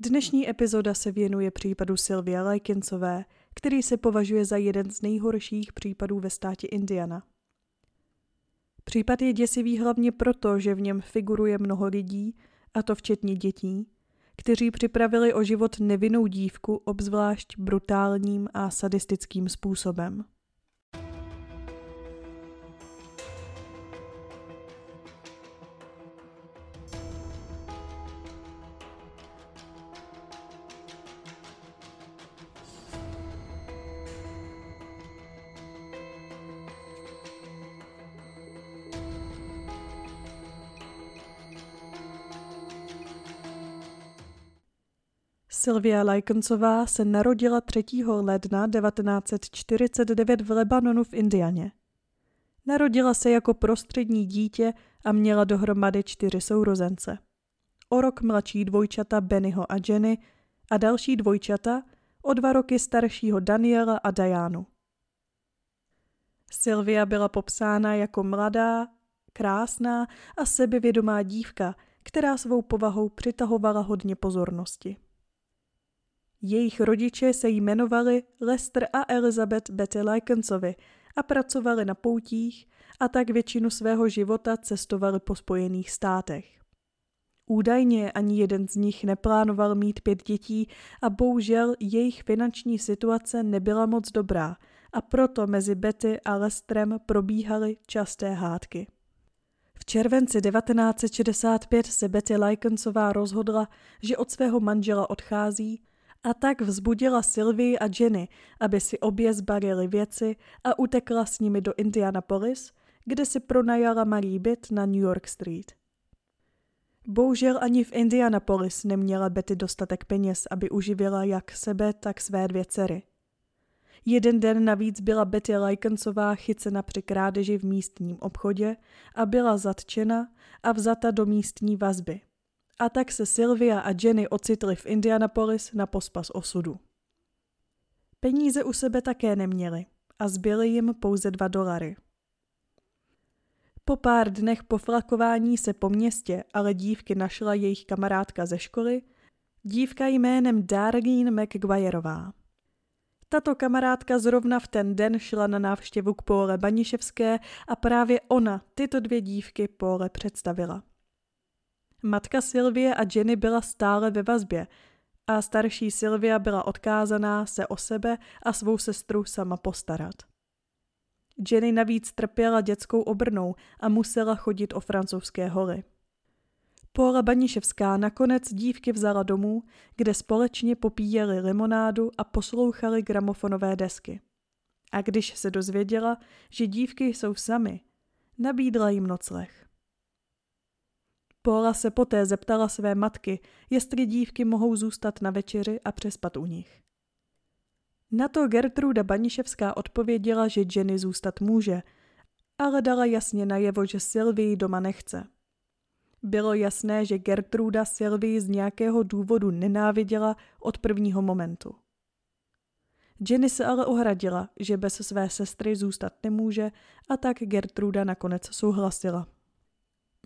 Dnešní epizoda se věnuje případu Sylvia Lajkincové, který se považuje za jeden z nejhorších případů ve státě Indiana. Případ je děsivý hlavně proto, že v něm figuruje mnoho lidí, a to včetně dětí, kteří připravili o život nevinnou dívku obzvlášť brutálním a sadistickým způsobem. Sylvia Lajkoncová se narodila 3. ledna 1949 v Lebanonu v Indianě. Narodila se jako prostřední dítě a měla dohromady čtyři sourozence. O rok mladší dvojčata Bennyho a Jenny a další dvojčata o dva roky staršího Daniela a Dianu. Sylvia byla popsána jako mladá, krásná a sebevědomá dívka, která svou povahou přitahovala hodně pozornosti. Jejich rodiče se jmenovali Lester a Elizabeth Betty Lykensovi a pracovali na poutích a tak většinu svého života cestovali po Spojených státech. Údajně ani jeden z nich neplánoval mít pět dětí a bohužel jejich finanční situace nebyla moc dobrá a proto mezi Betty a Lestrem probíhaly časté hádky. V červenci 1965 se Betty Lykensová rozhodla, že od svého manžela odchází a tak vzbudila Sylvie a Jenny, aby si obě zbarili věci a utekla s nimi do Indianapolis, kde si pronajala malý byt na New York Street. Bohužel ani v Indianapolis neměla Betty dostatek peněz, aby uživila jak sebe, tak své dvě dcery. Jeden den navíc byla Betty Lykensová chycena při krádeži v místním obchodě a byla zatčena a vzata do místní vazby a tak se Sylvia a Jenny ocitly v Indianapolis na pospas osudu. Peníze u sebe také neměli a zbyly jim pouze dva dolary. Po pár dnech po flakování se po městě ale dívky našla jejich kamarádka ze školy, dívka jménem Darlene McGuireová. Tato kamarádka zrovna v ten den šla na návštěvu k Póle Baniševské a právě ona tyto dvě dívky Póle představila. Matka Sylvie a Jenny byla stále ve vazbě a starší Sylvia byla odkázaná se o sebe a svou sestru sama postarat. Jenny navíc trpěla dětskou obrnou a musela chodit o francouzské hory. Paula Baniševská nakonec dívky vzala domů, kde společně popíjeli limonádu a poslouchali gramofonové desky. A když se dozvěděla, že dívky jsou samy, nabídla jim nocleh. Paula se poté zeptala své matky, jestli dívky mohou zůstat na večeři a přespat u nich. Na to Gertruda Baniševská odpověděla, že Jenny zůstat může, ale dala jasně najevo, že Sylvie doma nechce. Bylo jasné, že Gertruda Sylvie z nějakého důvodu nenáviděla od prvního momentu. Jenny se ale ohradila, že bez své sestry zůstat nemůže a tak Gertruda nakonec souhlasila.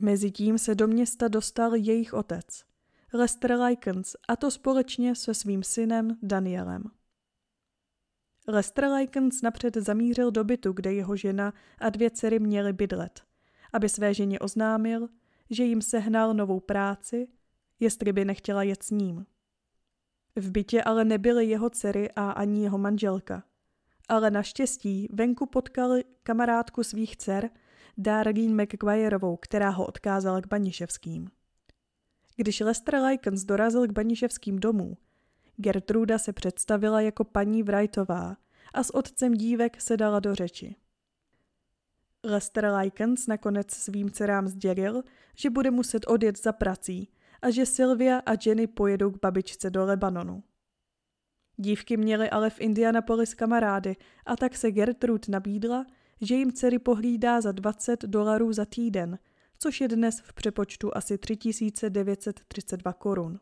Mezitím se do města dostal jejich otec, Lester Likens, a to společně se svým synem Danielem. Lester Likens napřed zamířil do bytu, kde jeho žena a dvě dcery měly bydlet, aby své ženě oznámil, že jim sehnal novou práci, jestli by nechtěla jet s ním. V bytě ale nebyly jeho dcery a ani jeho manželka. Ale naštěstí venku potkali kamarádku svých dcer Darlene McGuireovou, která ho odkázala k Baniševským. Když Lester Likens dorazil k Baniševským domů, Gertruda se představila jako paní Wrightová a s otcem dívek se dala do řeči. Lester Likens nakonec svým dcerám sdělil, že bude muset odjet za prací a že Sylvia a Jenny pojedou k babičce do Lebanonu. Dívky měly ale v Indianapolis kamarády a tak se Gertrude nabídla, že jim dcery pohlídá za 20 dolarů za týden, což je dnes v přepočtu asi 3932 korun.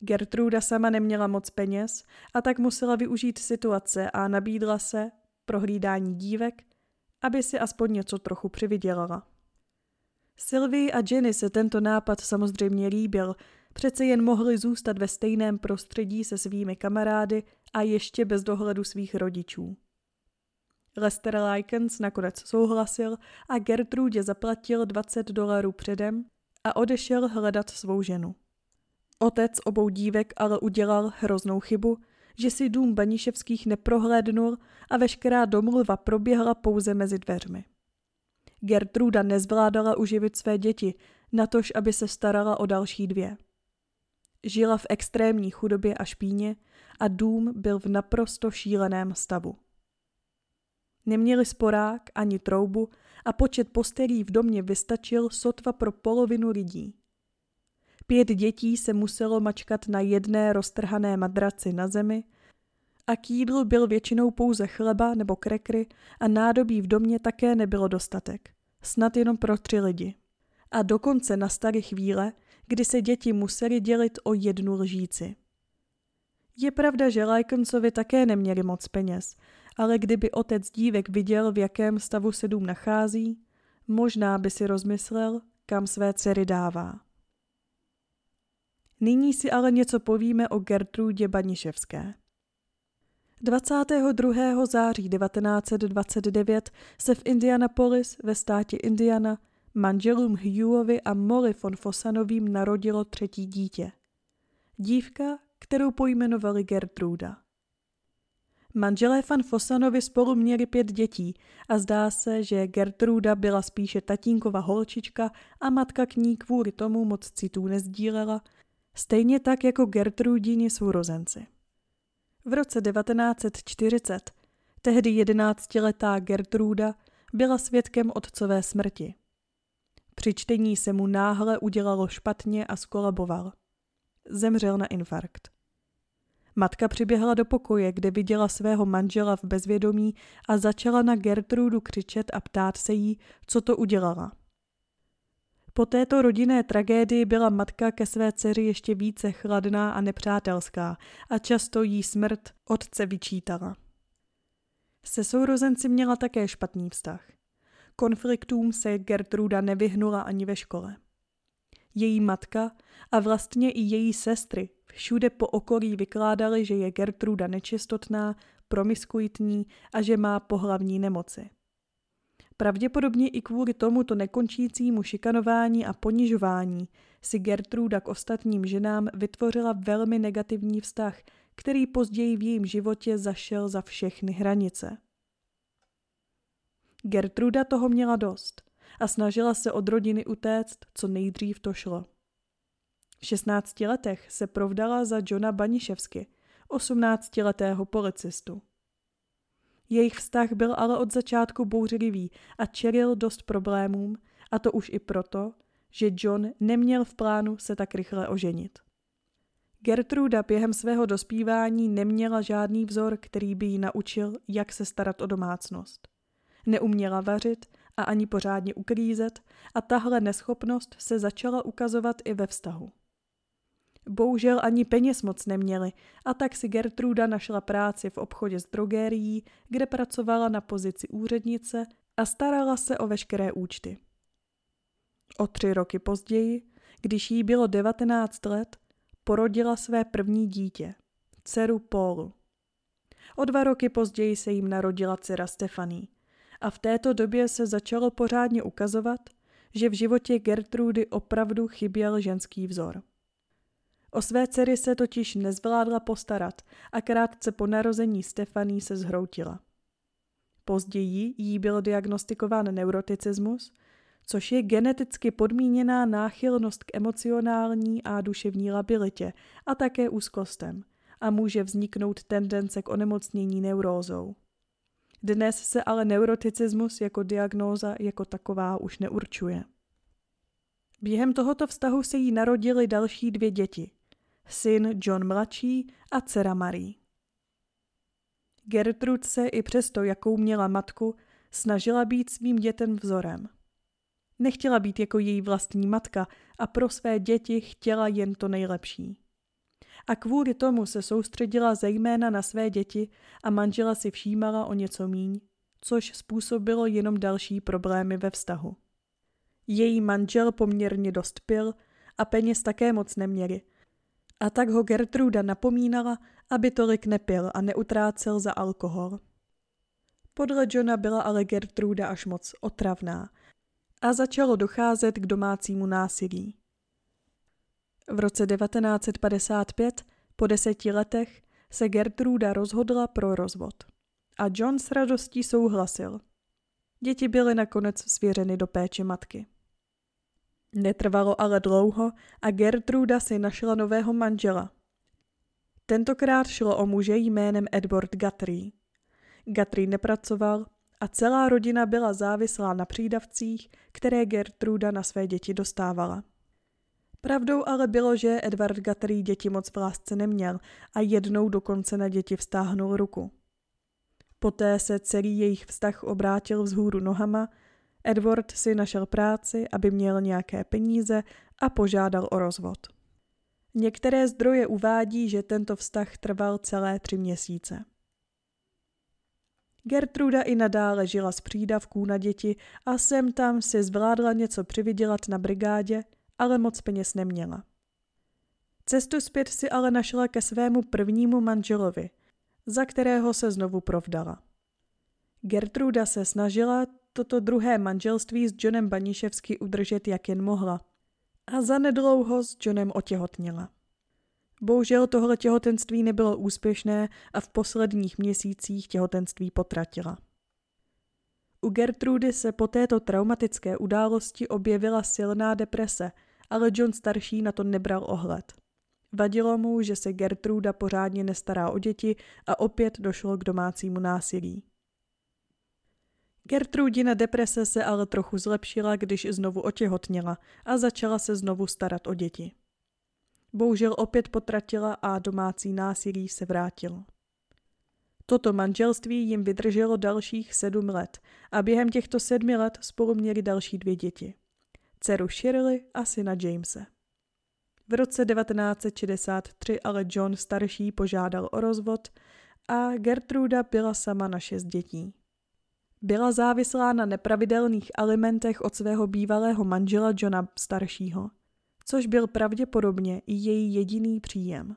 Gertruda sama neměla moc peněz a tak musela využít situace a nabídla se pro hlídání dívek, aby si aspoň něco trochu přivydělala. Sylvie a Jenny se tento nápad samozřejmě líbil, Přece jen mohli zůstat ve stejném prostředí se svými kamarády a ještě bez dohledu svých rodičů. Lester Likens nakonec souhlasil a Gertrudě zaplatil 20 dolarů předem a odešel hledat svou ženu. Otec obou dívek ale udělal hroznou chybu, že si dům Baniševských neprohlédnul a veškerá domluva proběhla pouze mezi dveřmi. Gertruda nezvládala uživit své děti, natož aby se starala o další dvě. Žila v extrémní chudobě a špíně a dům byl v naprosto šíleném stavu. Neměli sporák ani troubu a počet postelí v domě vystačil sotva pro polovinu lidí. Pět dětí se muselo mačkat na jedné roztrhané madraci na zemi a k jídlu byl většinou pouze chleba nebo krekry a nádobí v domě také nebylo dostatek. Snad jenom pro tři lidi. A dokonce na staré chvíle, kdy se děti museli dělit o jednu lžíci. Je pravda, že Lajkoncovi také neměli moc peněz, ale kdyby otec dívek viděl, v jakém stavu se dům nachází, možná by si rozmyslel, kam své dcery dává. Nyní si ale něco povíme o Gertrudě Baniševské. 22. září 1929 se v Indianapolis ve státě Indiana manželům Hughiovi a Molly von Fossanovým narodilo třetí dítě. Dívka, kterou pojmenovali Gertruda. Manželé van Fosanovi spolu měli pět dětí a zdá se, že Gertruda byla spíše tatínkova holčička a matka k ní kvůli tomu moc citů nezdílela, stejně tak jako Gertrudini sourozenci. V roce 1940 tehdy jedenáctiletá Gertruda byla svědkem otcové smrti. Při čtení se mu náhle udělalo špatně a skolaboval. Zemřel na infarkt. Matka přiběhla do pokoje, kde viděla svého manžela v bezvědomí a začala na Gertrudu křičet a ptát se jí, co to udělala. Po této rodinné tragédii byla matka ke své dceři ještě více chladná a nepřátelská a často jí smrt otce vyčítala. Se sourozenci měla také špatný vztah. Konfliktům se Gertruda nevyhnula ani ve škole. Její matka a vlastně i její sestry všude po okolí vykládali, že je Gertruda nečistotná, promiskuitní a že má pohlavní nemoci. Pravděpodobně i kvůli tomuto nekončícímu šikanování a ponižování si Gertruda k ostatním ženám vytvořila velmi negativní vztah, který později v jejím životě zašel za všechny hranice. Gertruda toho měla dost a snažila se od rodiny utéct, co nejdřív to šlo. V 16 letech se provdala za Johna Baniševsky, 18-letého policistu. Jejich vztah byl ale od začátku bouřlivý a čelil dost problémům, a to už i proto, že John neměl v plánu se tak rychle oženit. Gertruda během svého dospívání neměla žádný vzor, který by ji naučil, jak se starat o domácnost. Neuměla vařit a ani pořádně uklízet a tahle neschopnost se začala ukazovat i ve vztahu. Bohužel ani peněz moc neměli a tak si Gertruda našla práci v obchodě s drogérií, kde pracovala na pozici úřednice a starala se o veškeré účty. O tři roky později, když jí bylo 19 let, porodila své první dítě, dceru Paulu. O dva roky později se jim narodila dcera Stefaní a v této době se začalo pořádně ukazovat, že v životě Gertrudy opravdu chyběl ženský vzor. O své dcery se totiž nezvládla postarat a krátce po narození Stefaní se zhroutila. Později jí byl diagnostikován neuroticismus, což je geneticky podmíněná náchylnost k emocionální a duševní labilitě a také úzkostem a může vzniknout tendence k onemocnění neurózou. Dnes se ale neuroticismus jako diagnóza jako taková už neurčuje. Během tohoto vztahu se jí narodily další dvě děti – syn John mladší a dcera Marie. Gertrude se i přesto, jakou měla matku, snažila být svým dětem vzorem. Nechtěla být jako její vlastní matka a pro své děti chtěla jen to nejlepší. A kvůli tomu se soustředila zejména na své děti a manžela si všímala o něco míň, což způsobilo jenom další problémy ve vztahu. Její manžel poměrně dost pil a peněz také moc neměli. A tak ho Gertruda napomínala, aby tolik nepil a neutrácel za alkohol. Podle Johna byla ale Gertruda až moc otravná a začalo docházet k domácímu násilí. V roce 1955, po deseti letech, se Gertruda rozhodla pro rozvod. A John s radostí souhlasil. Děti byly nakonec svěřeny do péče matky. Netrvalo ale dlouho a Gertruda si našla nového manžela. Tentokrát šlo o muže jménem Edward Guthrie. Guthrie nepracoval a celá rodina byla závislá na přídavcích, které Gertruda na své děti dostávala. Pravdou ale bylo, že Edward Guthrie děti moc v lásce neměl a jednou dokonce na děti vztáhnul ruku. Poté se celý jejich vztah obrátil vzhůru nohama, Edward si našel práci, aby měl nějaké peníze a požádal o rozvod. Některé zdroje uvádí, že tento vztah trval celé tři měsíce. Gertruda i nadále žila z přídavků na děti a sem tam si zvládla něco přivydělat na brigádě, ale moc peněz neměla. Cestu zpět si ale našla ke svému prvnímu manželovi, za kterého se znovu provdala. Gertruda se snažila toto druhé manželství s Johnem Baniševsky udržet, jak jen mohla. A zanedlouho s Johnem otěhotněla. Bohužel tohle těhotenství nebylo úspěšné a v posledních měsících těhotenství potratila. U Gertrudy se po této traumatické události objevila silná deprese, ale John starší na to nebral ohled. Vadilo mu, že se Gertruda pořádně nestará o děti a opět došlo k domácímu násilí. Gertrudina deprese se ale trochu zlepšila, když znovu otěhotněla a začala se znovu starat o děti. Bohužel opět potratila a domácí násilí se vrátilo. Toto manželství jim vydrželo dalších sedm let a během těchto sedmi let spolu měli další dvě děti. Dceru Shirley a syna Jamese. V roce 1963 ale John starší požádal o rozvod a Gertruda byla sama na šest dětí. Byla závislá na nepravidelných alimentech od svého bývalého manžela Johna staršího, což byl pravděpodobně i její jediný příjem.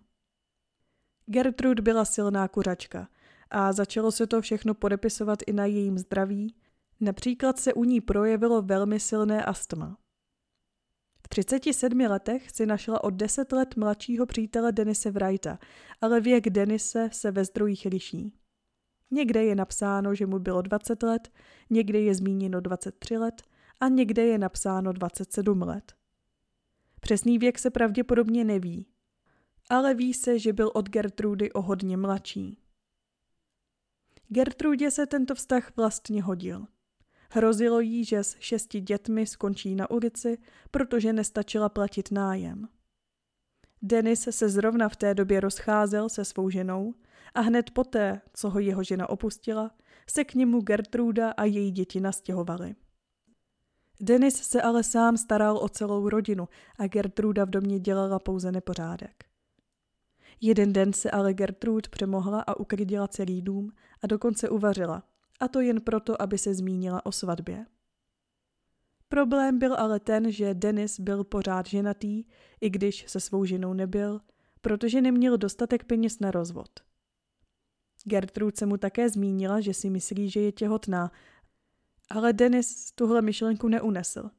Gertrude byla silná kuřačka a začalo se to všechno podepisovat i na jejím zdraví, například se u ní projevilo velmi silné astma. V 37 letech si našla o 10 let mladšího přítele Denise Wrighta, ale věk Denise se ve zdrojích liší. Někde je napsáno, že mu bylo 20 let, někde je zmíněno 23 let a někde je napsáno 27 let. Přesný věk se pravděpodobně neví, ale ví se, že byl od Gertrudy o hodně mladší. Gertrudě se tento vztah vlastně hodil. Hrozilo jí, že s šesti dětmi skončí na ulici, protože nestačila platit nájem. Denis se zrovna v té době rozcházel se svou ženou a hned poté, co ho jeho žena opustila, se k němu Gertruda a její děti nastěhovali. Denis se ale sám staral o celou rodinu a Gertruda v domě dělala pouze nepořádek. Jeden den se ale Gertrud přemohla a uklidila celý dům a dokonce uvařila, a to jen proto, aby se zmínila o svatbě. Problém byl ale ten, že Denis byl pořád ženatý, i když se svou ženou nebyl, protože neměl dostatek peněz na rozvod. Gertrude se mu také zmínila, že si myslí, že je těhotná, ale Denis tuhle myšlenku neunesl.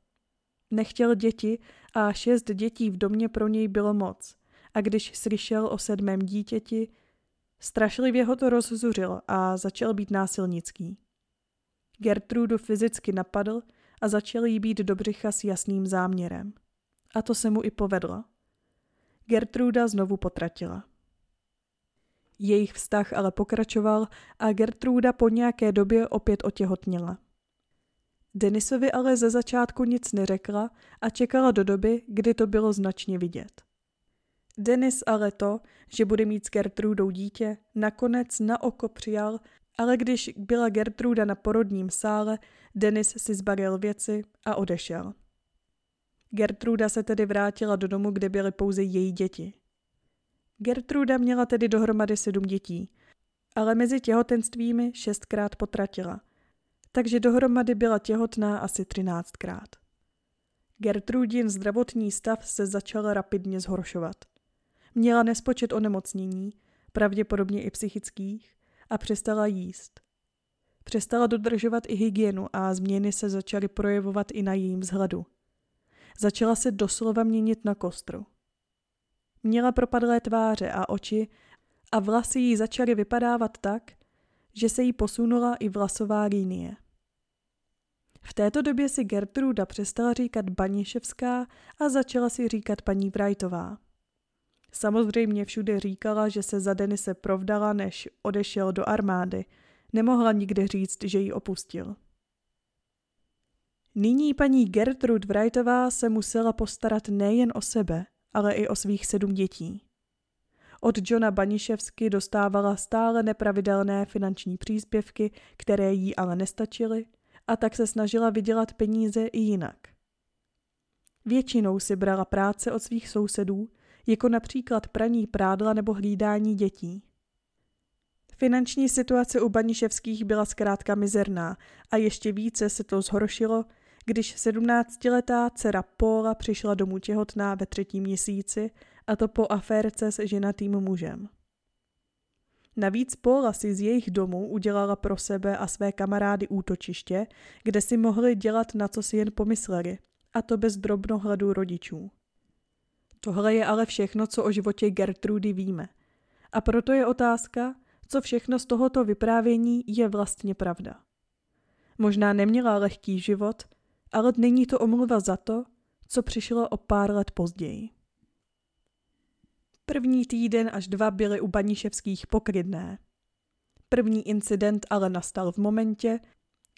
Nechtěl děti a šest dětí v domě pro něj bylo moc. A když slyšel o sedmém dítěti, strašlivě ho to rozzuřilo a začal být násilnický. Gertrudu fyzicky napadl a začal jí být do břicha s jasným záměrem. A to se mu i povedlo. Gertruda znovu potratila. Jejich vztah ale pokračoval a Gertruda po nějaké době opět otěhotněla. Denisovi ale ze začátku nic neřekla a čekala do doby, kdy to bylo značně vidět. Denis ale to, že bude mít s Gertrudou dítě, nakonec na oko přijal, ale když byla Gertruda na porodním sále, Denis si zbaril věci a odešel. Gertruda se tedy vrátila do domu, kde byly pouze její děti. Gertruda měla tedy dohromady sedm dětí, ale mezi těhotenstvími šestkrát potratila, takže dohromady byla těhotná asi třináctkrát. Gertrudin zdravotní stav se začal rapidně zhoršovat. Měla nespočet onemocnění, pravděpodobně i psychických, a přestala jíst. Přestala dodržovat i hygienu a změny se začaly projevovat i na jejím vzhledu. Začala se doslova měnit na kostru. Měla propadlé tváře a oči a vlasy jí začaly vypadávat tak, že se jí posunula i vlasová linie. V této době si Gertruda přestala říkat Baniševská a začala si říkat paní Brightová. Samozřejmě všude říkala, že se za Denise provdala, než odešel do armády. Nemohla nikde říct, že ji opustil. Nyní paní Gertrud Wrightová se musela postarat nejen o sebe, ale i o svých sedm dětí. Od Johna Baniševsky dostávala stále nepravidelné finanční příspěvky, které jí ale nestačily, a tak se snažila vydělat peníze i jinak. Většinou si brala práce od svých sousedů, jako například praní prádla nebo hlídání dětí. Finanční situace u Baniševských byla zkrátka mizerná a ještě více se to zhoršilo, když sedmnáctiletá dcera Paula přišla domů těhotná ve třetím měsíci a to po aférce s ženatým mužem. Navíc Paula si z jejich domu udělala pro sebe a své kamarády útočiště, kde si mohli dělat na co si jen pomysleli, a to bez drobnohledu rodičů. Tohle je ale všechno, co o životě Gertrudy víme. A proto je otázka, co všechno z tohoto vyprávění je vlastně pravda. Možná neměla lehký život, ale není to omluva za to, co přišlo o pár let později. První týden až dva byly u Baníševských pokrydné. První incident ale nastal v momentě,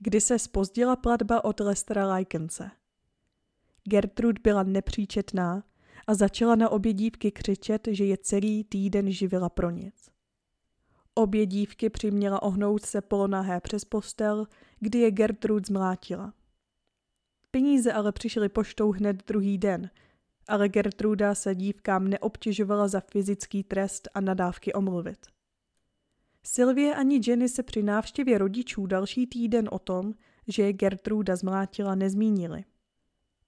kdy se spozdila platba od Lestera Lajkence. Gertrud byla nepříčetná a začala na obě dívky křičet, že je celý týden živila pro nic. Obě dívky přiměla ohnout se polonahé přes postel, kdy je Gertrud zmlátila. Peníze ale přišly poštou hned druhý den, ale Gertruda se dívkám neobtěžovala za fyzický trest a nadávky omluvit. Sylvie ani Jenny se při návštěvě rodičů další týden o tom, že je Gertruda zmlátila, nezmínili.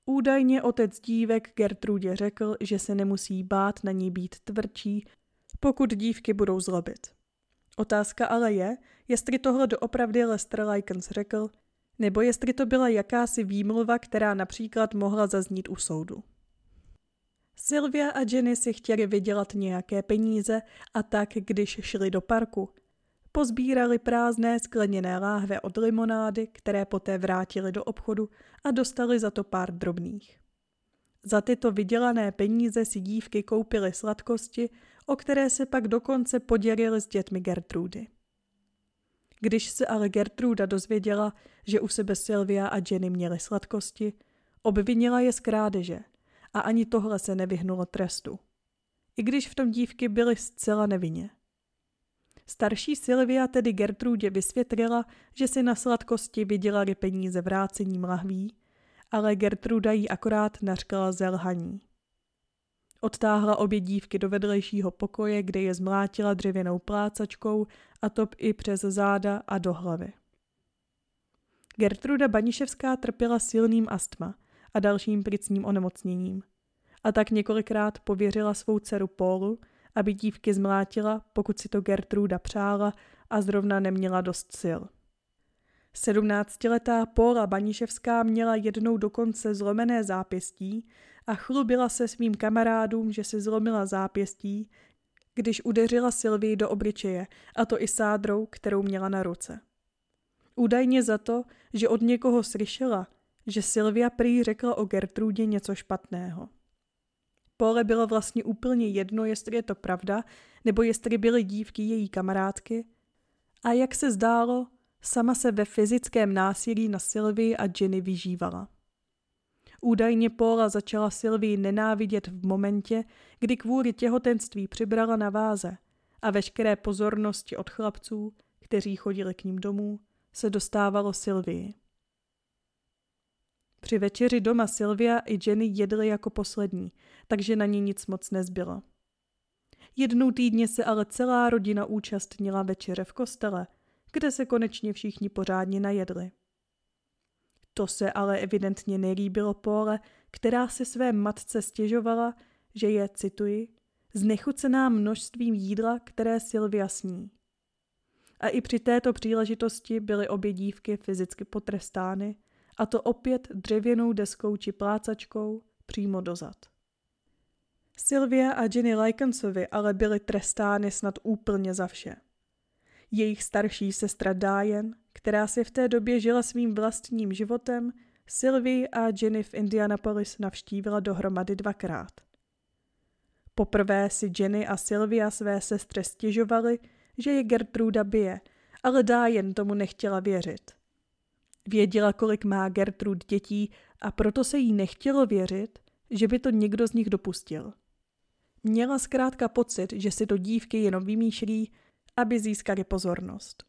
Údajně otec dívek Gertrudě řekl, že se nemusí bát na ní být tvrdší, pokud dívky budou zlobit. Otázka ale je, jestli tohle doopravdy Lester Likens řekl, nebo jestli to byla jakási výmluva, která například mohla zaznít u soudu. Sylvia a Jenny si chtěli vydělat nějaké peníze a tak, když šli do parku, pozbírali prázdné skleněné láhve od limonády, které poté vrátili do obchodu a dostali za to pár drobných. Za tyto vydělané peníze si dívky koupily sladkosti, o které se pak dokonce podělili s dětmi Gertrudy. Když se ale Gertruda dozvěděla, že u sebe Sylvia a Jenny měly sladkosti, obvinila je z krádeže a ani tohle se nevyhnulo trestu. I když v tom dívky byly zcela nevinně. Starší Sylvia tedy Gertrudě vysvětlila, že si na sladkosti vydělali peníze vrácením lahví, ale Gertruda jí akorát nařkala zelhaní. Odtáhla obě dívky do vedlejšího pokoje, kde je zmlátila dřevěnou plácačkou a top i přes záda a do hlavy. Gertruda Baniševská trpěla silným astma a dalším plicním onemocněním. A tak několikrát pověřila svou dceru Pólu, aby dívky zmlátila, pokud si to Gertruda přála a zrovna neměla dost sil. Sedmnáctiletá Póla Baniševská měla jednou dokonce zlomené zápěstí a chlubila se svým kamarádům, že si zlomila zápěstí, když udeřila Sylvii do obličeje, a to i sádrou, kterou měla na ruce. Údajně za to, že od někoho slyšela, že Sylvia prý řekla o Gertrudě něco špatného. Pole bylo vlastně úplně jedno, jestli je to pravda, nebo jestli byly dívky její kamarádky. A jak se zdálo, sama se ve fyzickém násilí na Sylvii a Jenny vyžívala. Údajně Paula začala Sylvii nenávidět v momentě, kdy kvůli těhotenství přibrala na váze a veškeré pozornosti od chlapců, kteří chodili k ním domů, se dostávalo Sylvii. Při večeři doma Sylvia i Jenny jedly jako poslední, takže na ní nic moc nezbylo. Jednou týdně se ale celá rodina účastnila večeře v kostele, kde se konečně všichni pořádně najedli. To se ale evidentně nelíbilo Pole, která si své matce stěžovala, že je, cituji, znechucená množstvím jídla, které Sylvia sní. A i při této příležitosti byly obě dívky fyzicky potrestány, a to opět dřevěnou deskou či plácačkou přímo dozad. Sylvia a Jenny Lycansovi ale byly trestány snad úplně za vše. Jejich starší sestra Diane, která si v té době žila svým vlastním životem, Sylvie a Jenny v Indianapolis navštívila dohromady dvakrát. Poprvé si Jenny a Sylvia své sestře stěžovali, že je Gertruda bije, ale Diane tomu nechtěla věřit. Věděla, kolik má Gertrud dětí a proto se jí nechtělo věřit, že by to někdo z nich dopustil. Měla zkrátka pocit, že si to dívky jenom vymýšlí, aby získali pozornost.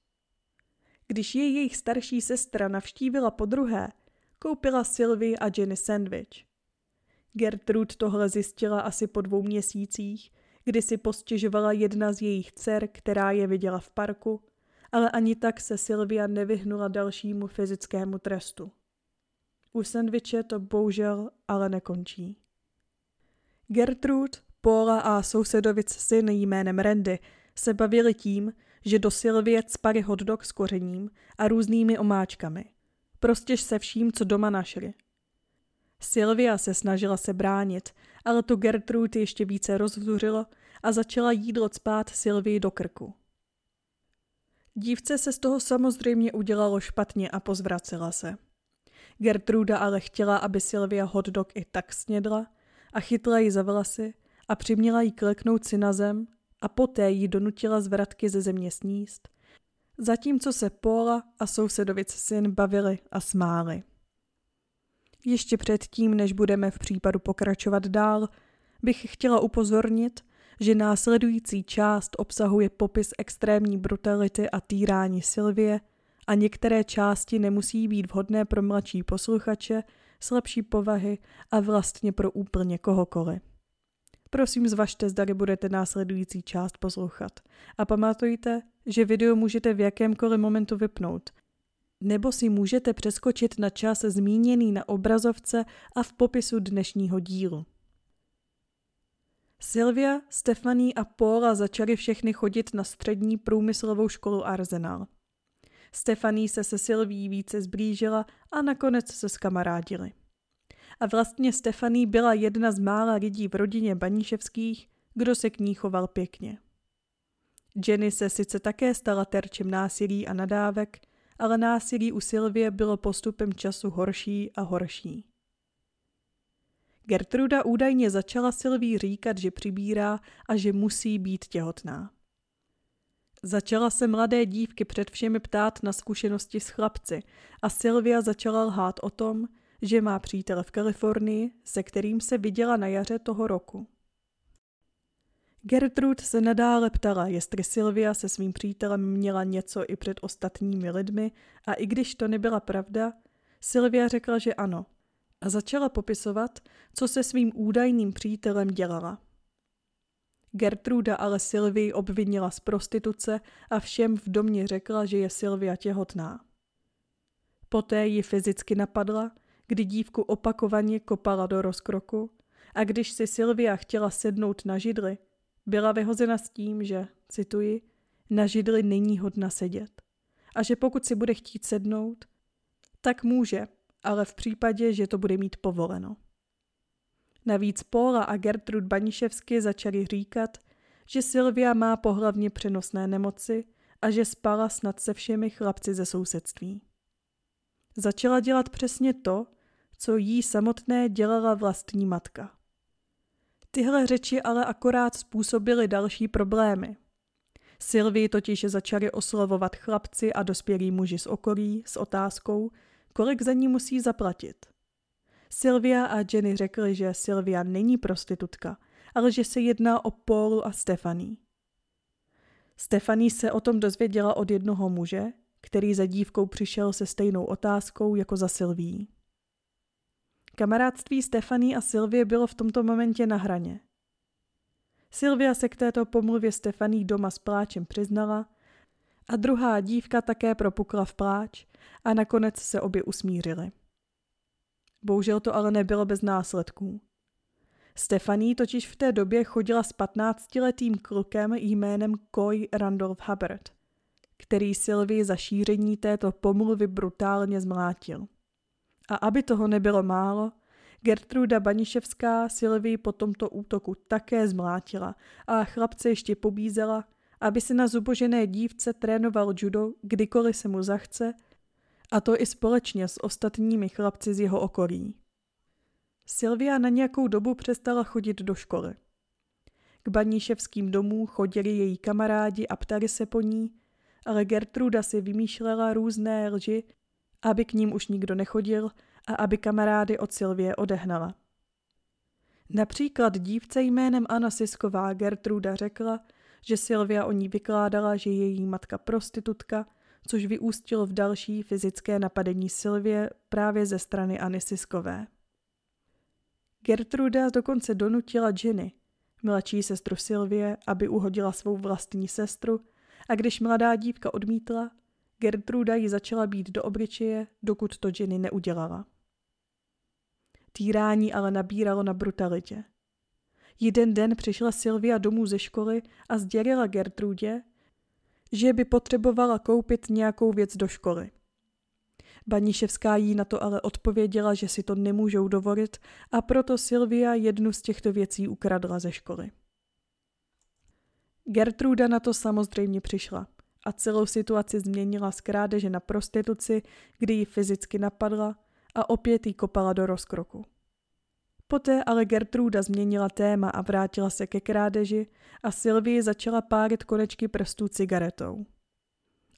Když je jejich starší sestra navštívila po druhé, koupila Sylvie a Jenny sandwich. Gertrud tohle zjistila asi po dvou měsících, kdy si postěžovala jedna z jejich dcer, která je viděla v parku, ale ani tak se Sylvia nevyhnula dalšímu fyzickému trestu. U sandviče to bohužel ale nekončí. Gertrud, Paula a sousedovic syn jménem Randy se bavili tím, že do Sylvie spali hotdog s kořením a různými omáčkami. Prostěž se vším, co doma našli. Sylvia se snažila se bránit, ale to Gertrude ještě více rozvzuřilo a začala jídlo spát Sylvii do krku. Dívce se z toho samozřejmě udělalo špatně a pozvracela se. Gertruda ale chtěla, aby Sylvia hotdog i tak snědla a chytla ji za vlasy a přiměla jí kleknout si na zem a poté ji donutila z vratky ze země sníst, zatímco se Paula a sousedovic syn bavili a smáli. Ještě předtím, než budeme v případu pokračovat dál, bych chtěla upozornit, že následující část obsahuje popis extrémní brutality a týrání Sylvie a některé části nemusí být vhodné pro mladší posluchače, slabší povahy a vlastně pro úplně kohokoliv. Prosím zvažte, zdali budete následující část poslouchat. A pamatujte, že video můžete v jakémkoliv momentu vypnout. Nebo si můžete přeskočit na čas zmíněný na obrazovce a v popisu dnešního dílu. Sylvia, Stefaní a Paula začaly všechny chodit na střední průmyslovou školu Arsenal. Stefaní se se Sylví více zblížila a nakonec se skamarádili. A vlastně Stefaní byla jedna z mála lidí v rodině Baníševských, kdo se k ní choval pěkně. Jenny se sice také stala terčem násilí a nadávek, ale násilí u Sylvie bylo postupem času horší a horší. Gertruda údajně začala Sylvii říkat, že přibírá a že musí být těhotná. Začala se mladé dívky před všemi ptát na zkušenosti s chlapci a Sylvia začala lhát o tom, že má přítele v Kalifornii, se kterým se viděla na jaře toho roku. Gertrude se nadále ptala, jestli Sylvia se svým přítelem měla něco i před ostatními lidmi a i když to nebyla pravda, Sylvia řekla, že ano a začala popisovat, co se svým údajným přítelem dělala. Gertruda ale Sylvii obvinila z prostituce a všem v domě řekla, že je Sylvia těhotná. Poté ji fyzicky napadla kdy dívku opakovaně kopala do rozkroku a když si Sylvia chtěla sednout na židli, byla vyhozena s tím, že, cituji, na židli není hodna sedět a že pokud si bude chtít sednout, tak může, ale v případě, že to bude mít povoleno. Navíc Paula a Gertrud Baniševsky začali říkat, že Sylvia má pohlavně přenosné nemoci a že spala snad se všemi chlapci ze sousedství. Začala dělat přesně to, co jí samotné dělala vlastní matka. Tyhle řeči ale akorát způsobily další problémy. Sylvii totiž začali oslovovat chlapci a dospělí muži z okolí s otázkou, kolik za ní musí zaplatit. Sylvia a Jenny řekli, že Sylvia není prostitutka, ale že se jedná o Paulu a Stefaní. Stefaní se o tom dozvěděla od jednoho muže, který za dívkou přišel se stejnou otázkou jako za Sylví. Kamarádství Stefaní a Sylvie bylo v tomto momentě na hraně. Sylvia se k této pomluvě Stefaní doma s pláčem přiznala a druhá dívka také propukla v pláč a nakonec se obě usmířily. Bohužel to ale nebylo bez následků. Stefaní totiž v té době chodila s 15-letým klukem jménem Coy Randolph Hubbard, který Sylvie za šíření této pomluvy brutálně zmlátil. A aby toho nebylo málo, Gertruda Baniševská Sylvii po tomto útoku také zmlátila a chlapce ještě pobízela, aby se na zubožené dívce trénoval judo, kdykoliv se mu zachce, a to i společně s ostatními chlapci z jeho okolí. Sylvia na nějakou dobu přestala chodit do školy. K baníševským domů chodili její kamarádi a ptali se po ní, ale Gertruda si vymýšlela různé lži, aby k ním už nikdo nechodil a aby kamarády od Sylvie odehnala. Například dívce jménem Anna Sisková Gertruda řekla, že Sylvia o ní vykládala, že je její matka prostitutka, což vyústilo v další fyzické napadení Sylvie právě ze strany Anny Siskové. Gertruda dokonce donutila Jenny, mladší sestru Sylvie, aby uhodila svou vlastní sestru a když mladá dívka odmítla, Gertruda ji začala být do obličeje, dokud to Jenny neudělala. Týrání ale nabíralo na brutalitě. Jeden den přišla Sylvia domů ze školy a sdělila Gertrudě, že by potřebovala koupit nějakou věc do školy. Baníševská jí na to ale odpověděla, že si to nemůžou dovolit a proto Sylvia jednu z těchto věcí ukradla ze školy. Gertruda na to samozřejmě přišla a celou situaci změnila z krádeže na prostituci, kdy ji fyzicky napadla a opět jí kopala do rozkroku. Poté ale Gertruda změnila téma a vrátila se ke krádeži a Sylvie začala pálit konečky prstů cigaretou.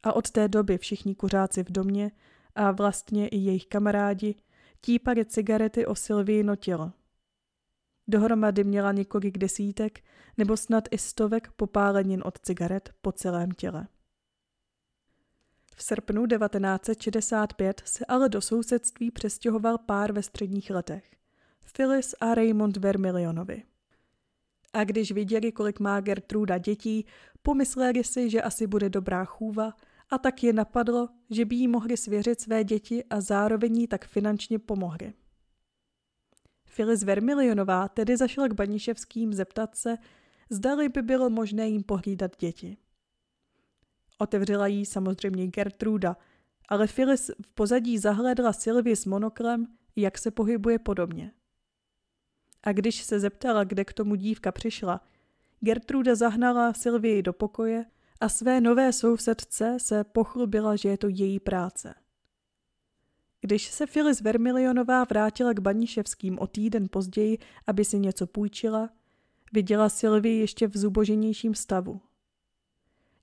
A od té doby všichni kuřáci v domě a vlastně i jejich kamarádi típali cigarety o Sylvie tělo. Dohromady měla několik desítek nebo snad i stovek popálenin od cigaret po celém těle. V srpnu 1965 se ale do sousedství přestěhoval pár ve středních letech. Phyllis a Raymond Vermilionovi. A když viděli, kolik má Gertruda dětí, pomysleli si, že asi bude dobrá chůva a tak je napadlo, že by jí mohli svěřit své děti a zároveň jí tak finančně pomohli. Phyllis Vermilionová tedy zašla k Baniševským zeptat se, zdali by bylo možné jim pohlídat děti. Otevřela jí samozřejmě Gertruda, ale Phyllis v pozadí zahlédla Sylvie s monoklem, jak se pohybuje podobně. A když se zeptala, kde k tomu dívka přišla, Gertruda zahnala Sylvii do pokoje a své nové sousedce se pochlubila, že je to její práce. Když se Filis Vermilionová vrátila k Baniševským o týden později, aby si něco půjčila, viděla Sylvii ještě v zuboženějším stavu.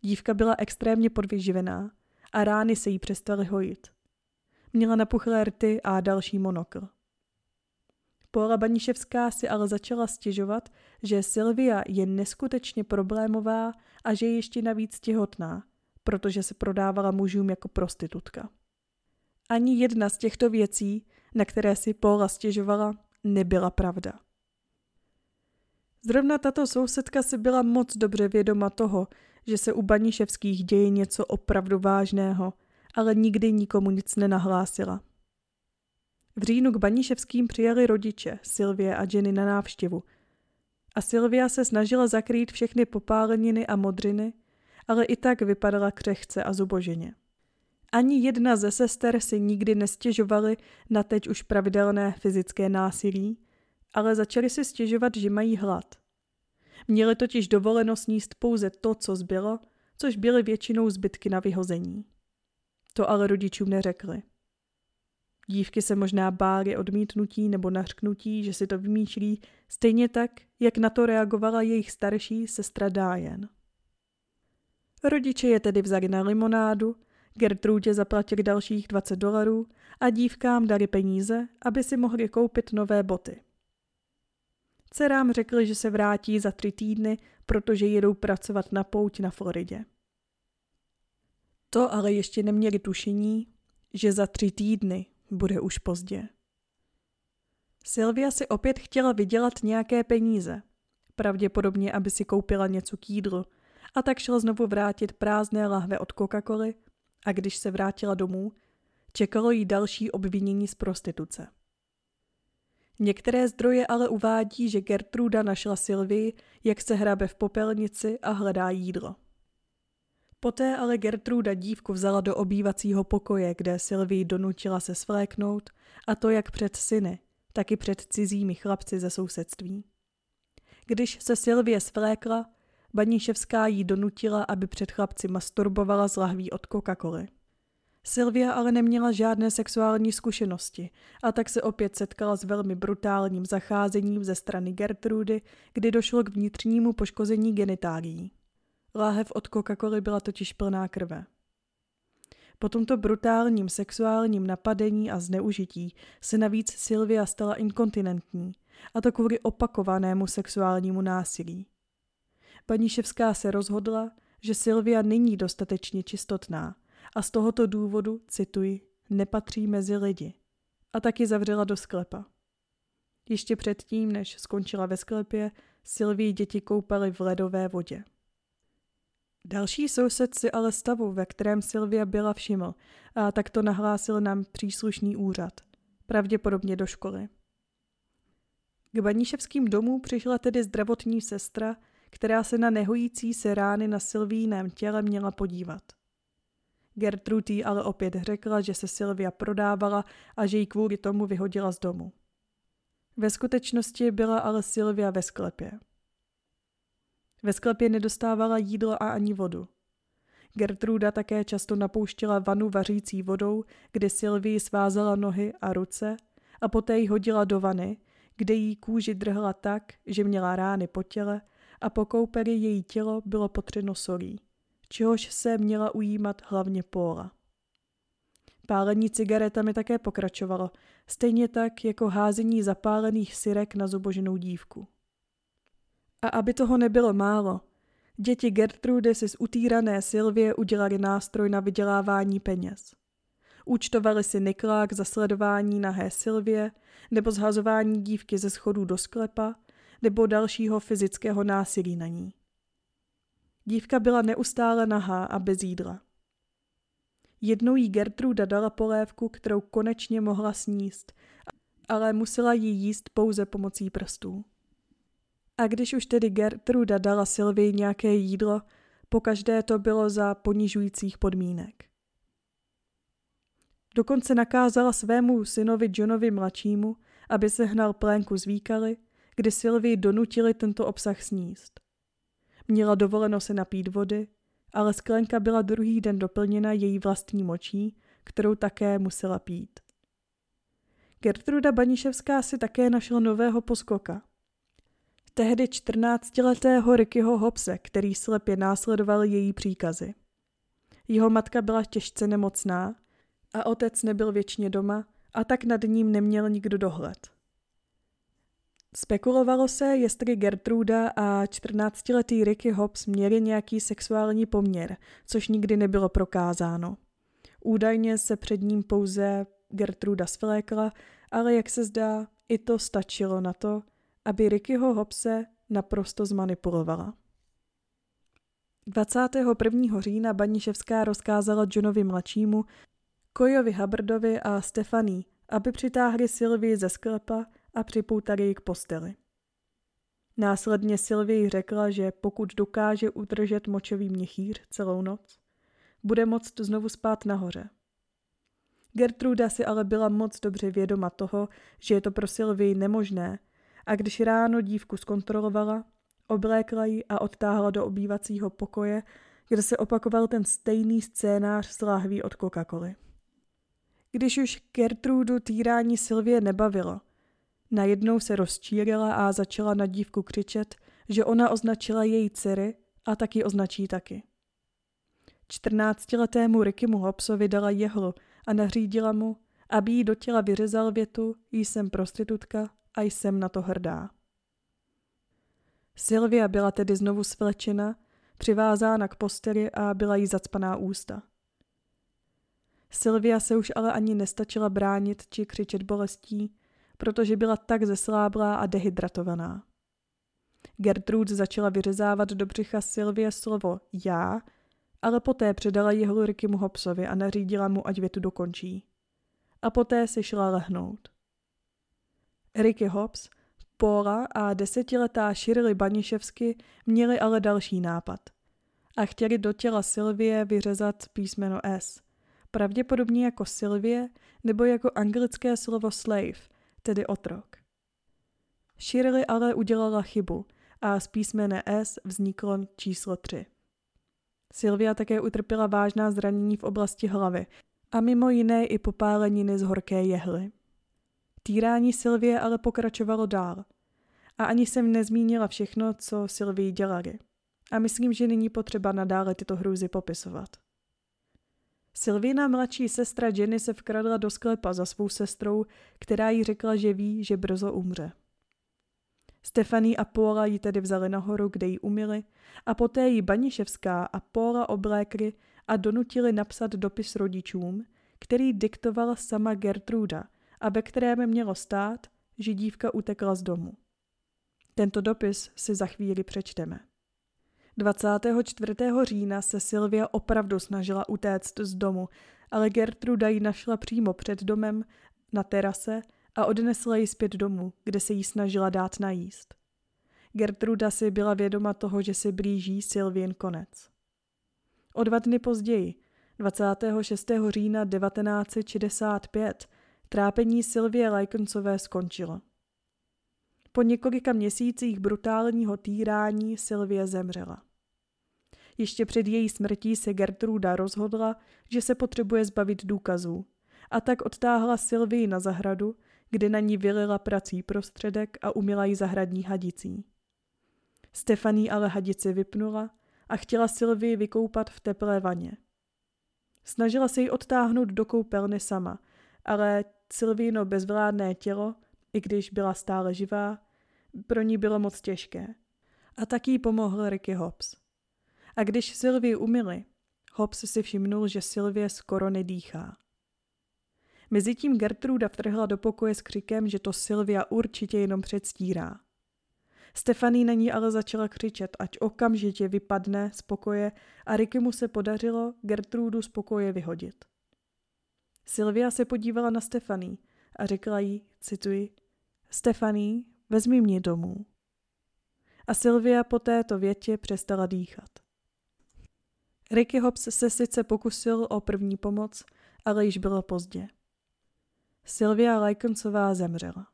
Dívka byla extrémně podvyživená a rány se jí přestaly hojit. Měla napuchlé rty a další monokl. Paula Baniševská si ale začala stěžovat, že Sylvia je neskutečně problémová a že je ještě navíc těhotná, protože se prodávala mužům jako prostitutka. Ani jedna z těchto věcí, na které si Paula stěžovala, nebyla pravda. Zrovna tato sousedka si byla moc dobře vědoma toho, že se u Baniševských děje něco opravdu vážného, ale nikdy nikomu nic nenahlásila. V říjnu k Baníševským přijeli rodiče, Sylvie a Jenny na návštěvu. A Sylvia se snažila zakrýt všechny popáleniny a modřiny, ale i tak vypadala křehce a zuboženě. Ani jedna ze sester si nikdy nestěžovali na teď už pravidelné fyzické násilí, ale začali si stěžovat, že mají hlad. Měli totiž dovoleno sníst pouze to, co zbylo, což byly většinou zbytky na vyhození. To ale rodičům neřekli. Dívky se možná bály odmítnutí nebo nařknutí, že si to vymýšlí, stejně tak, jak na to reagovala jejich starší sestra Dájen. Rodiče je tedy vzali na limonádu, Gertrudě zaplatili dalších 20 dolarů a dívkám dali peníze, aby si mohli koupit nové boty. Dcerám řekli, že se vrátí za tři týdny, protože jedou pracovat na pouť na Floridě. To ale ještě neměli tušení, že za tři týdny bude už pozdě. Sylvia si opět chtěla vydělat nějaké peníze, pravděpodobně, aby si koupila něco k jídlu, a tak šla znovu vrátit prázdné lahve od Coca-Coly a když se vrátila domů, čekalo jí další obvinění z prostituce. Některé zdroje ale uvádí, že Gertruda našla Sylvii, jak se hrabe v popelnici a hledá jídlo. Poté ale Gertruda dívku vzala do obývacího pokoje, kde Sylvii donutila se svléknout, a to jak před syny, tak i před cizími chlapci ze sousedství. Když se Sylvie svlékla, Baníševská jí donutila, aby před chlapci masturbovala z lahví od Coca-Coly. Sylvia ale neměla žádné sexuální zkušenosti a tak se opět setkala s velmi brutálním zacházením ze strany Gertrudy, kdy došlo k vnitřnímu poškození genitálií. Láhev od Coca-Coly byla totiž plná krve. Po tomto brutálním sexuálním napadení a zneužití se navíc Sylvia stala inkontinentní, a to kvůli opakovanému sexuálnímu násilí. Paníševská se rozhodla, že Sylvia není dostatečně čistotná a z tohoto důvodu, cituji, nepatří mezi lidi. A taky zavřela do sklepa. Ještě předtím, než skončila ve sklepě, Sylvii děti koupaly v ledové vodě. Další soused si ale stavu, ve kterém Sylvia byla všiml a tak to nahlásil nám příslušný úřad, pravděpodobně do školy. K Baníševským domů přišla tedy zdravotní sestra, která se na nehojící se rány na Sylvíném těle měla podívat. Gertrude ale opět řekla, že se Sylvia prodávala a že ji kvůli tomu vyhodila z domu. Ve skutečnosti byla ale Sylvia ve sklepě. Ve sklepě nedostávala jídlo a ani vodu. Gertruda také často napouštěla vanu vařící vodou, kde Sylvii svázala nohy a ruce a poté ji hodila do vany, kde jí kůži drhla tak, že měla rány po těle a po koupeli její tělo bylo potřeno solí, čehož se měla ujímat hlavně Póla. Pálení cigaretami také pokračovalo, stejně tak jako házení zapálených syrek na zuboženou dívku. A aby toho nebylo málo, děti Gertrude si z utírané Sylvie udělali nástroj na vydělávání peněz. Účtovali si Niklák za sledování nahé Sylvie nebo zhazování dívky ze schodů do sklepa nebo dalšího fyzického násilí na ní. Dívka byla neustále nahá a bez jídla. Jednou jí Gertruda dala polévku, kterou konečně mohla sníst, ale musela ji jíst pouze pomocí prstů. A když už tedy Gertruda dala Sylvii nějaké jídlo, pokaždé to bylo za ponižujících podmínek. Dokonce nakázala svému synovi Johnovi mladšímu, aby se hnal plénku z výkaly, kdy Sylvii donutili tento obsah sníst. Měla dovoleno se napít vody, ale sklenka byla druhý den doplněna její vlastní močí, kterou také musela pít. Gertruda Baniševská si také našla nového poskoka. Tehdy 14-letého Rickyho Hobse, který slepě následoval její příkazy. Jeho matka byla těžce nemocná a otec nebyl věčně doma a tak nad ním neměl nikdo dohled. Spekulovalo se, jestli Gertruda a 14-letý Ricky Hobbs měli nějaký sexuální poměr, což nikdy nebylo prokázáno. Údajně se před ním pouze Gertruda svlékla, ale jak se zdá, i to stačilo na to, aby Rickyho Hobse naprosto zmanipulovala. 21. října Baníševská rozkázala Johnovi mladšímu, Kojovi Hubbardovi a Stefaní, aby přitáhli Sylvii ze sklepa a připoutali ji k posteli. Následně Sylvie řekla, že pokud dokáže udržet močový měchýř celou noc, bude moct znovu spát nahoře. Gertruda si ale byla moc dobře vědoma toho, že je to pro Sylvii nemožné a když ráno dívku zkontrolovala, oblékla ji a odtáhla do obývacího pokoje, kde se opakoval ten stejný scénář s láhví od Coca-Coly. Když už Gertrudu týrání Sylvie nebavilo, najednou se rozčírila a začala na dívku křičet, že ona označila její dcery a taky označí taky. Čtrnáctiletému Rickymu Hobsovi dala jehlu a nařídila mu, aby jí do těla vyřezal větu jsem prostitutka a jsem na to hrdá. Sylvia byla tedy znovu svlečena, přivázána k posteli a byla jí zacpaná ústa. Sylvia se už ale ani nestačila bránit či křičet bolestí, protože byla tak zesláblá a dehydratovaná. Gertrude začala vyřezávat do břicha Sylvie slovo já, ale poté předala jeho Rickymu Hobsovi a nařídila mu, ať větu dokončí. A poté si šla lehnout. Ricky Hobbs, Paula a desetiletá Shirley Baniševsky měli ale další nápad. A chtěli do těla Sylvie vyřezat písmeno S. Pravděpodobně jako Sylvie nebo jako anglické slovo slave, tedy otrok. Shirley ale udělala chybu a z písmene S vzniklo číslo 3. Sylvia také utrpěla vážná zranění v oblasti hlavy a mimo jiné i popáleniny z horké jehly. Týrání Sylvie ale pokračovalo dál. A ani jsem nezmínila všechno, co Sylvie dělali. A myslím, že není potřeba nadále tyto hrůzy popisovat. Sylvina mladší sestra Jenny se vkradla do sklepa za svou sestrou, která jí řekla, že ví, že brzo umře. Stefaní a Paula ji tedy vzali nahoru, kde ji umili, a poté ji Baniševská a Paula oblékli a donutili napsat dopis rodičům, který diktovala sama Gertruda a ve kterém mělo stát, že dívka utekla z domu. Tento dopis si za chvíli přečteme. 24. října se Sylvia opravdu snažila utéct z domu, ale Gertruda ji našla přímo před domem na terase a odnesla ji zpět domů, kde se jí snažila dát najíst. Gertruda si byla vědoma toho, že se blíží Sylvien konec. O dva dny později, 26. října 1965, trápení Sylvie Lajkoncové skončilo. Po několika měsících brutálního týrání Sylvie zemřela. Ještě před její smrtí se Gertruda rozhodla, že se potřebuje zbavit důkazů a tak odtáhla Sylvii na zahradu, kde na ní vylila prací prostředek a umila ji zahradní hadicí. Stefaní ale hadici vypnula a chtěla Sylvii vykoupat v teplé vaně. Snažila se ji odtáhnout do koupelny sama, ale Sylvíno bezvládné tělo, i když byla stále živá, pro ní bylo moc těžké. A tak jí pomohl Ricky Hobbs. A když Sylvii umili, Hobbs si všimnul, že Sylvie skoro nedýchá. Mezitím Gertruda vtrhla do pokoje s křikem, že to Sylvia určitě jenom předstírá. Stefaní na ní ale začala křičet, ať okamžitě vypadne z pokoje a Rickymu se podařilo Gertrudu z pokoje vyhodit. Sylvia se podívala na Stefaní a řekla jí, cituji, Stefaní, vezmi mě domů. A Sylvia po této větě přestala dýchat. Ricky Hobbs se sice pokusil o první pomoc, ale již bylo pozdě. Sylvia Lajkoncová zemřela.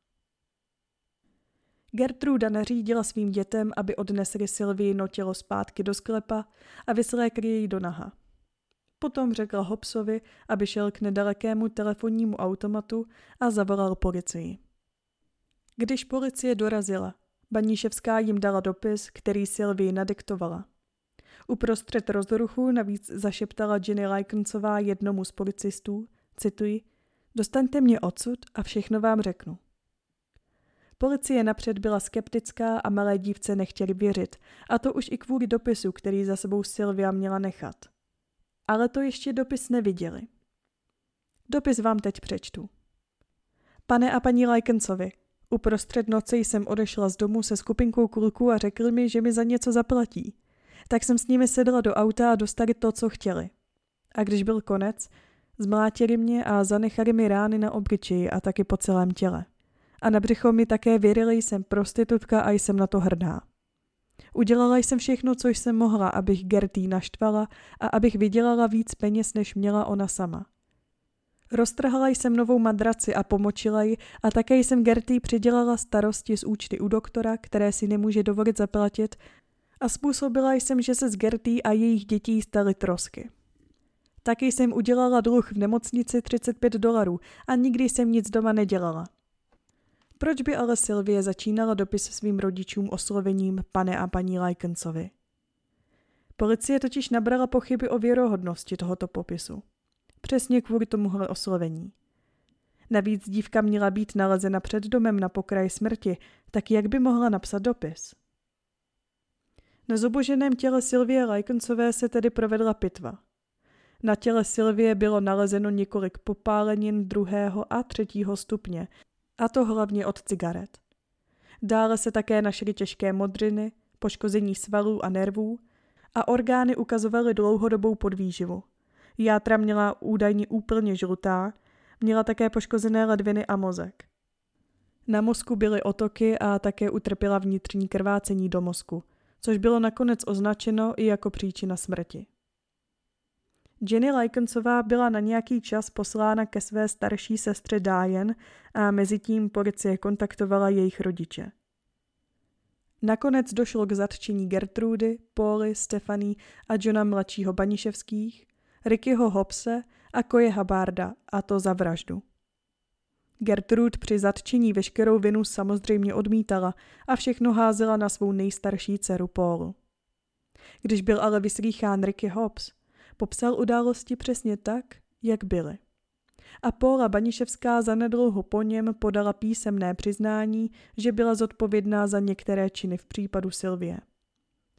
Gertruda nařídila svým dětem, aby odnesli Sylvii tělo zpátky do sklepa a vyslékli jej do naha. Potom řekl Hobsovi, aby šel k nedalekému telefonnímu automatu a zavolal policii. Když policie dorazila, Baníševská jim dala dopis, který Sylvie nadiktovala. Uprostřed rozruchu navíc zašeptala Jenny Lajkencová jednomu z policistů, cituji, dostaňte mě odsud a všechno vám řeknu. Policie napřed byla skeptická a malé dívce nechtěli věřit, a to už i kvůli dopisu, který za sebou Sylvia měla nechat. Ale to ještě dopis neviděli. Dopis vám teď přečtu. Pane a paní Lajkencovi, uprostřed noci jsem odešla z domu se skupinkou kluků a řekl mi, že mi za něco zaplatí. Tak jsem s nimi sedla do auta a dostali to, co chtěli. A když byl konec, zmlátili mě a zanechali mi rány na obličeji a taky po celém těle. A na břicho mi také věřili, jsem prostitutka a jsem na to hrdá. Udělala jsem všechno, co jsem mohla, abych Gertý naštvala a abych vydělala víc peněz, než měla ona sama. Roztrhala jsem novou madraci a pomočila ji a také jsem Gertý přidělala starosti z účty u doktora, které si nemůže dovolit zaplatit a způsobila jsem, že se z Gertý a jejich dětí staly trosky. Taky jsem udělala dluh v nemocnici 35 dolarů a nikdy jsem nic doma nedělala. Proč by ale Sylvie začínala dopis svým rodičům oslovením pane a paní Lajkencovi? Policie totiž nabrala pochyby o věrohodnosti tohoto popisu. Přesně kvůli tomuhle oslovení. Navíc dívka měla být nalezena před domem na pokraji smrti, tak jak by mohla napsat dopis? Na zoboženém těle Sylvie Lajkencové se tedy provedla pitva. Na těle Sylvie bylo nalezeno několik popálenin druhého a třetího stupně, a to hlavně od cigaret. Dále se také našly těžké modřiny, poškození svalů a nervů a orgány ukazovaly dlouhodobou podvýživu. Játra měla údajně úplně žlutá, měla také poškozené ledviny a mozek. Na mozku byly otoky a také utrpěla vnitřní krvácení do mozku, což bylo nakonec označeno i jako příčina smrti. Jenny Likensová byla na nějaký čas poslána ke své starší sestře Diane a mezi tím policie kontaktovala jejich rodiče. Nakonec došlo k zatčení Gertrudy, Pauly, Stefany a Johna mladšího Baniševských, Rickyho Hobse a Koje Habarda, a to za vraždu. Gertrud při zatčení veškerou vinu samozřejmě odmítala a všechno házela na svou nejstarší dceru Paulu. Když byl ale vyslýchán Ricky Hobbs, popsal události přesně tak, jak byly. A Paula Baniševská zanedlouho po něm podala písemné přiznání, že byla zodpovědná za některé činy v případu Sylvie.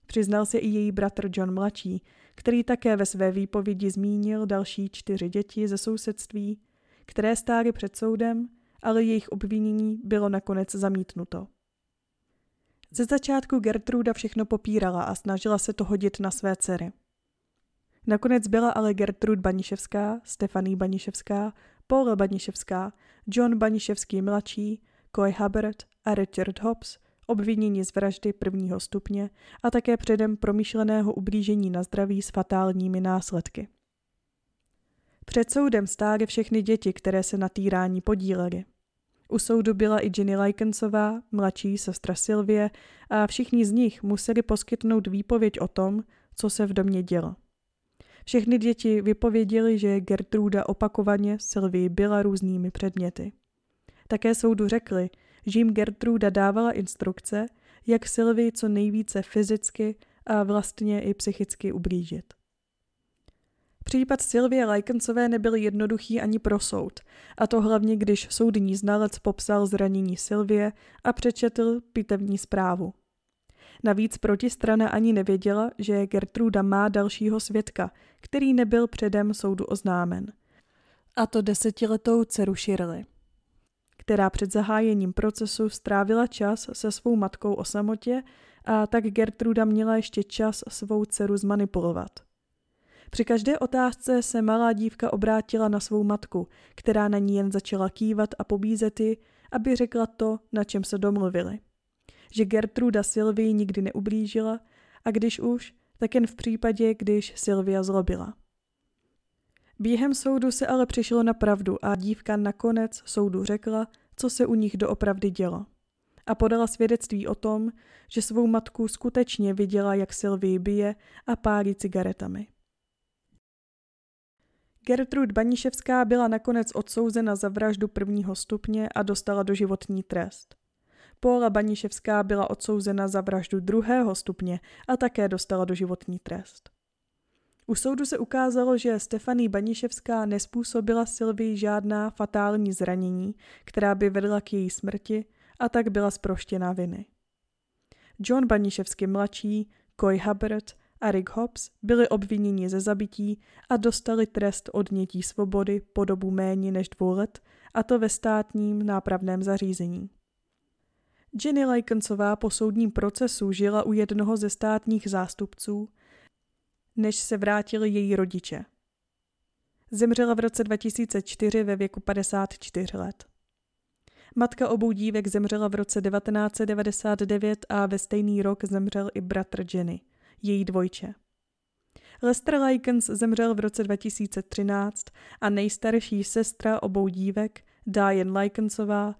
Přiznal se i její bratr John mladší, který také ve své výpovědi zmínil další čtyři děti ze sousedství, které stály před soudem, ale jejich obvinění bylo nakonec zamítnuto. Ze začátku Gertruda všechno popírala a snažila se to hodit na své dcery. Nakonec byla ale Gertrud Baniševská, Stefaní Baniševská, Paula Baniševská, John Baniševský mladší, Coy Hubbard a Richard Hobbs obviněni z vraždy prvního stupně a také předem promyšleného ublížení na zdraví s fatálními následky. Před soudem stály všechny děti, které se na týrání podílely. U soudu byla i Jenny Likensová, mladší sestra Sylvie, a všichni z nich museli poskytnout výpověď o tom, co se v domě dělo. Všechny děti vypověděly, že Gertruda opakovaně Sylvie byla různými předměty. Také soudu řekli, že jim Gertruda dávala instrukce, jak Sylvie co nejvíce fyzicky a vlastně i psychicky ublížit. Případ Sylvie Lajkencové nebyl jednoduchý ani pro soud, a to hlavně, když soudní znalec popsal zranění Sylvie a přečetl pitevní zprávu. Navíc protistrana ani nevěděla, že Gertruda má dalšího svědka, který nebyl předem soudu oznámen. A to desetiletou dceru Shirley, která před zahájením procesu strávila čas se svou matkou o samotě a tak Gertruda měla ještě čas svou dceru zmanipulovat. Při každé otázce se malá dívka obrátila na svou matku, která na ní jen začala kývat a pobízet ji, aby řekla to, na čem se domluvili že Gertruda Sylvii nikdy neublížila a když už, tak jen v případě, když Sylvia zlobila. Během soudu se ale přišlo na pravdu a dívka nakonec soudu řekla, co se u nich doopravdy dělo. A podala svědectví o tom, že svou matku skutečně viděla, jak Sylvie bije a pálí cigaretami. Gertrud Baniševská byla nakonec odsouzena za vraždu prvního stupně a dostala doživotní trest. Paula Baniševská byla odsouzena za vraždu druhého stupně a také dostala doživotní trest. U soudu se ukázalo, že Stefanie Baniševská nespůsobila Sylvii žádná fatální zranění, která by vedla k její smrti a tak byla zproštěna viny. John Baniševsky mladší, Coy Hubbard a Rick Hobbs byli obviněni ze zabití a dostali trest odnětí svobody po dobu méně než dvou let, a to ve státním nápravném zařízení. Jenny Likensová po soudním procesu žila u jednoho ze státních zástupců, než se vrátili její rodiče. Zemřela v roce 2004 ve věku 54 let. Matka obou dívek zemřela v roce 1999 a ve stejný rok zemřel i bratr Jenny, její dvojče. Lester Likens zemřel v roce 2013 a nejstarší sestra obou dívek, Diane Likensová,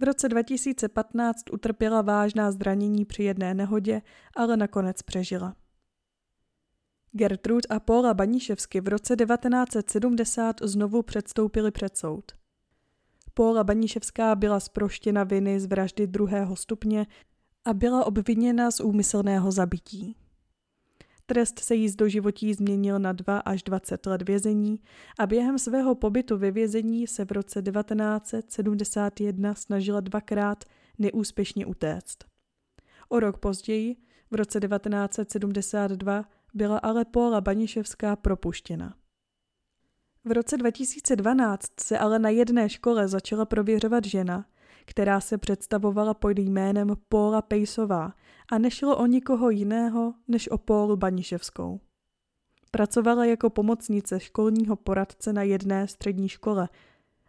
v roce 2015 utrpěla vážná zranění při jedné nehodě, ale nakonec přežila. Gertrud a Paula Baníševsky v roce 1970 znovu předstoupili před soud. Paula Baníševská byla zproštěna viny z vraždy druhého stupně a byla obviněna z úmyslného zabití. Trest se jí z doživotí změnil na 2 až 20 let vězení a během svého pobytu ve vězení se v roce 1971 snažila dvakrát neúspěšně utéct. O rok později, v roce 1972, byla ale Paula Baniševská propuštěna. V roce 2012 se ale na jedné škole začala prověřovat žena, která se představovala pod jménem Paula Pejsová a nešlo o nikoho jiného než o Paulu Baniševskou. Pracovala jako pomocnice školního poradce na jedné střední škole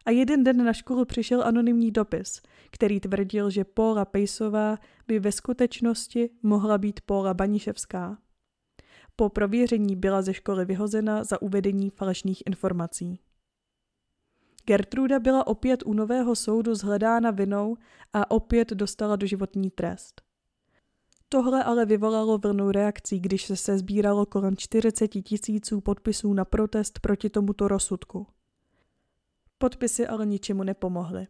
A jeden den na školu přišel anonymní dopis, který tvrdil, že Paula Pejsová by ve skutečnosti mohla být Paula Baniševská. Po prověření byla ze školy vyhozena za uvedení falešných informací. Gertruda byla opět u nového soudu zhledána vinou a opět dostala doživotní trest. Tohle ale vyvolalo vlnu reakcí, když se sezbíralo kolem 40 tisíců podpisů na protest proti tomuto rozsudku. Podpisy ale ničemu nepomohly.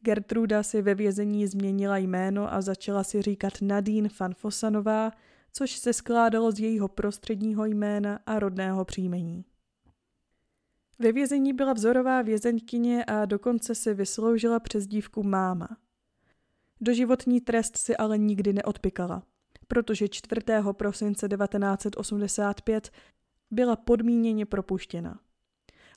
Gertruda si ve vězení změnila jméno a začala si říkat Nadine van Fosanová, což se skládalo z jejího prostředního jména a rodného příjmení. Ve vězení byla vzorová vězeňkyně a dokonce si vysloužila přezdívku máma. Doživotní trest si ale nikdy neodpikala, protože 4. prosince 1985 byla podmíněně propuštěna.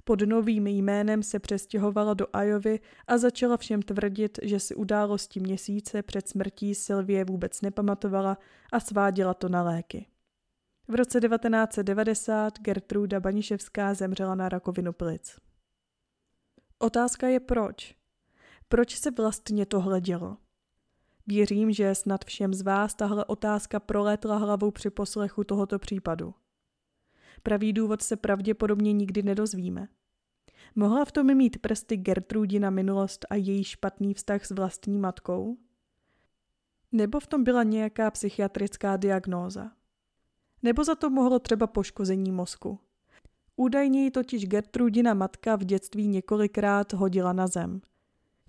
Pod novým jménem se přestěhovala do Ajovy a začala všem tvrdit, že si události měsíce před smrtí Sylvie vůbec nepamatovala a sváděla to na léky. V roce 1990 Gertruda Baniševská zemřela na rakovinu plic. Otázka je proč. Proč se vlastně tohle dělo? Věřím, že snad všem z vás tahle otázka prolétla hlavou při poslechu tohoto případu. Pravý důvod se pravděpodobně nikdy nedozvíme. Mohla v tom mít prsty Gertrudina minulost a její špatný vztah s vlastní matkou? Nebo v tom byla nějaká psychiatrická diagnóza? Nebo za to mohlo třeba poškození mozku? Údajně ji totiž Gertrudina matka v dětství několikrát hodila na zem.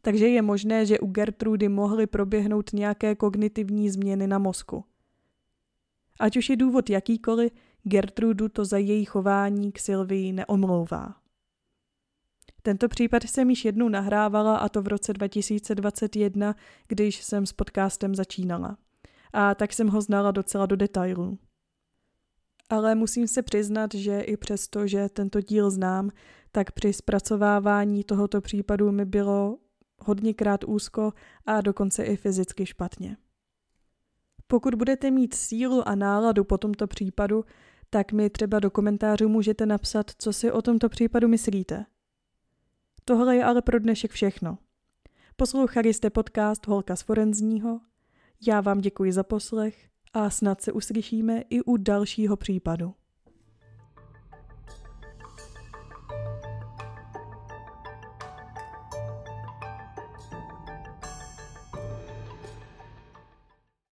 Takže je možné, že u Gertrudy mohly proběhnout nějaké kognitivní změny na mozku. Ať už je důvod jakýkoliv, Gertrudu to za její chování k Sylvii neomlouvá. Tento případ jsem již jednou nahrávala a to v roce 2021, když jsem s podcastem začínala. A tak jsem ho znala docela do detailů. Ale musím se přiznat, že i přesto, že tento díl znám, tak při zpracovávání tohoto případu mi bylo hodněkrát úzko a dokonce i fyzicky špatně. Pokud budete mít sílu a náladu po tomto případu, tak mi třeba do komentářů můžete napsat, co si o tomto případu myslíte. Tohle je ale pro dnešek všechno. Poslouchali jste podcast Holka z Forenzního. Já vám děkuji za poslech a snad se uslyšíme i u dalšího případu.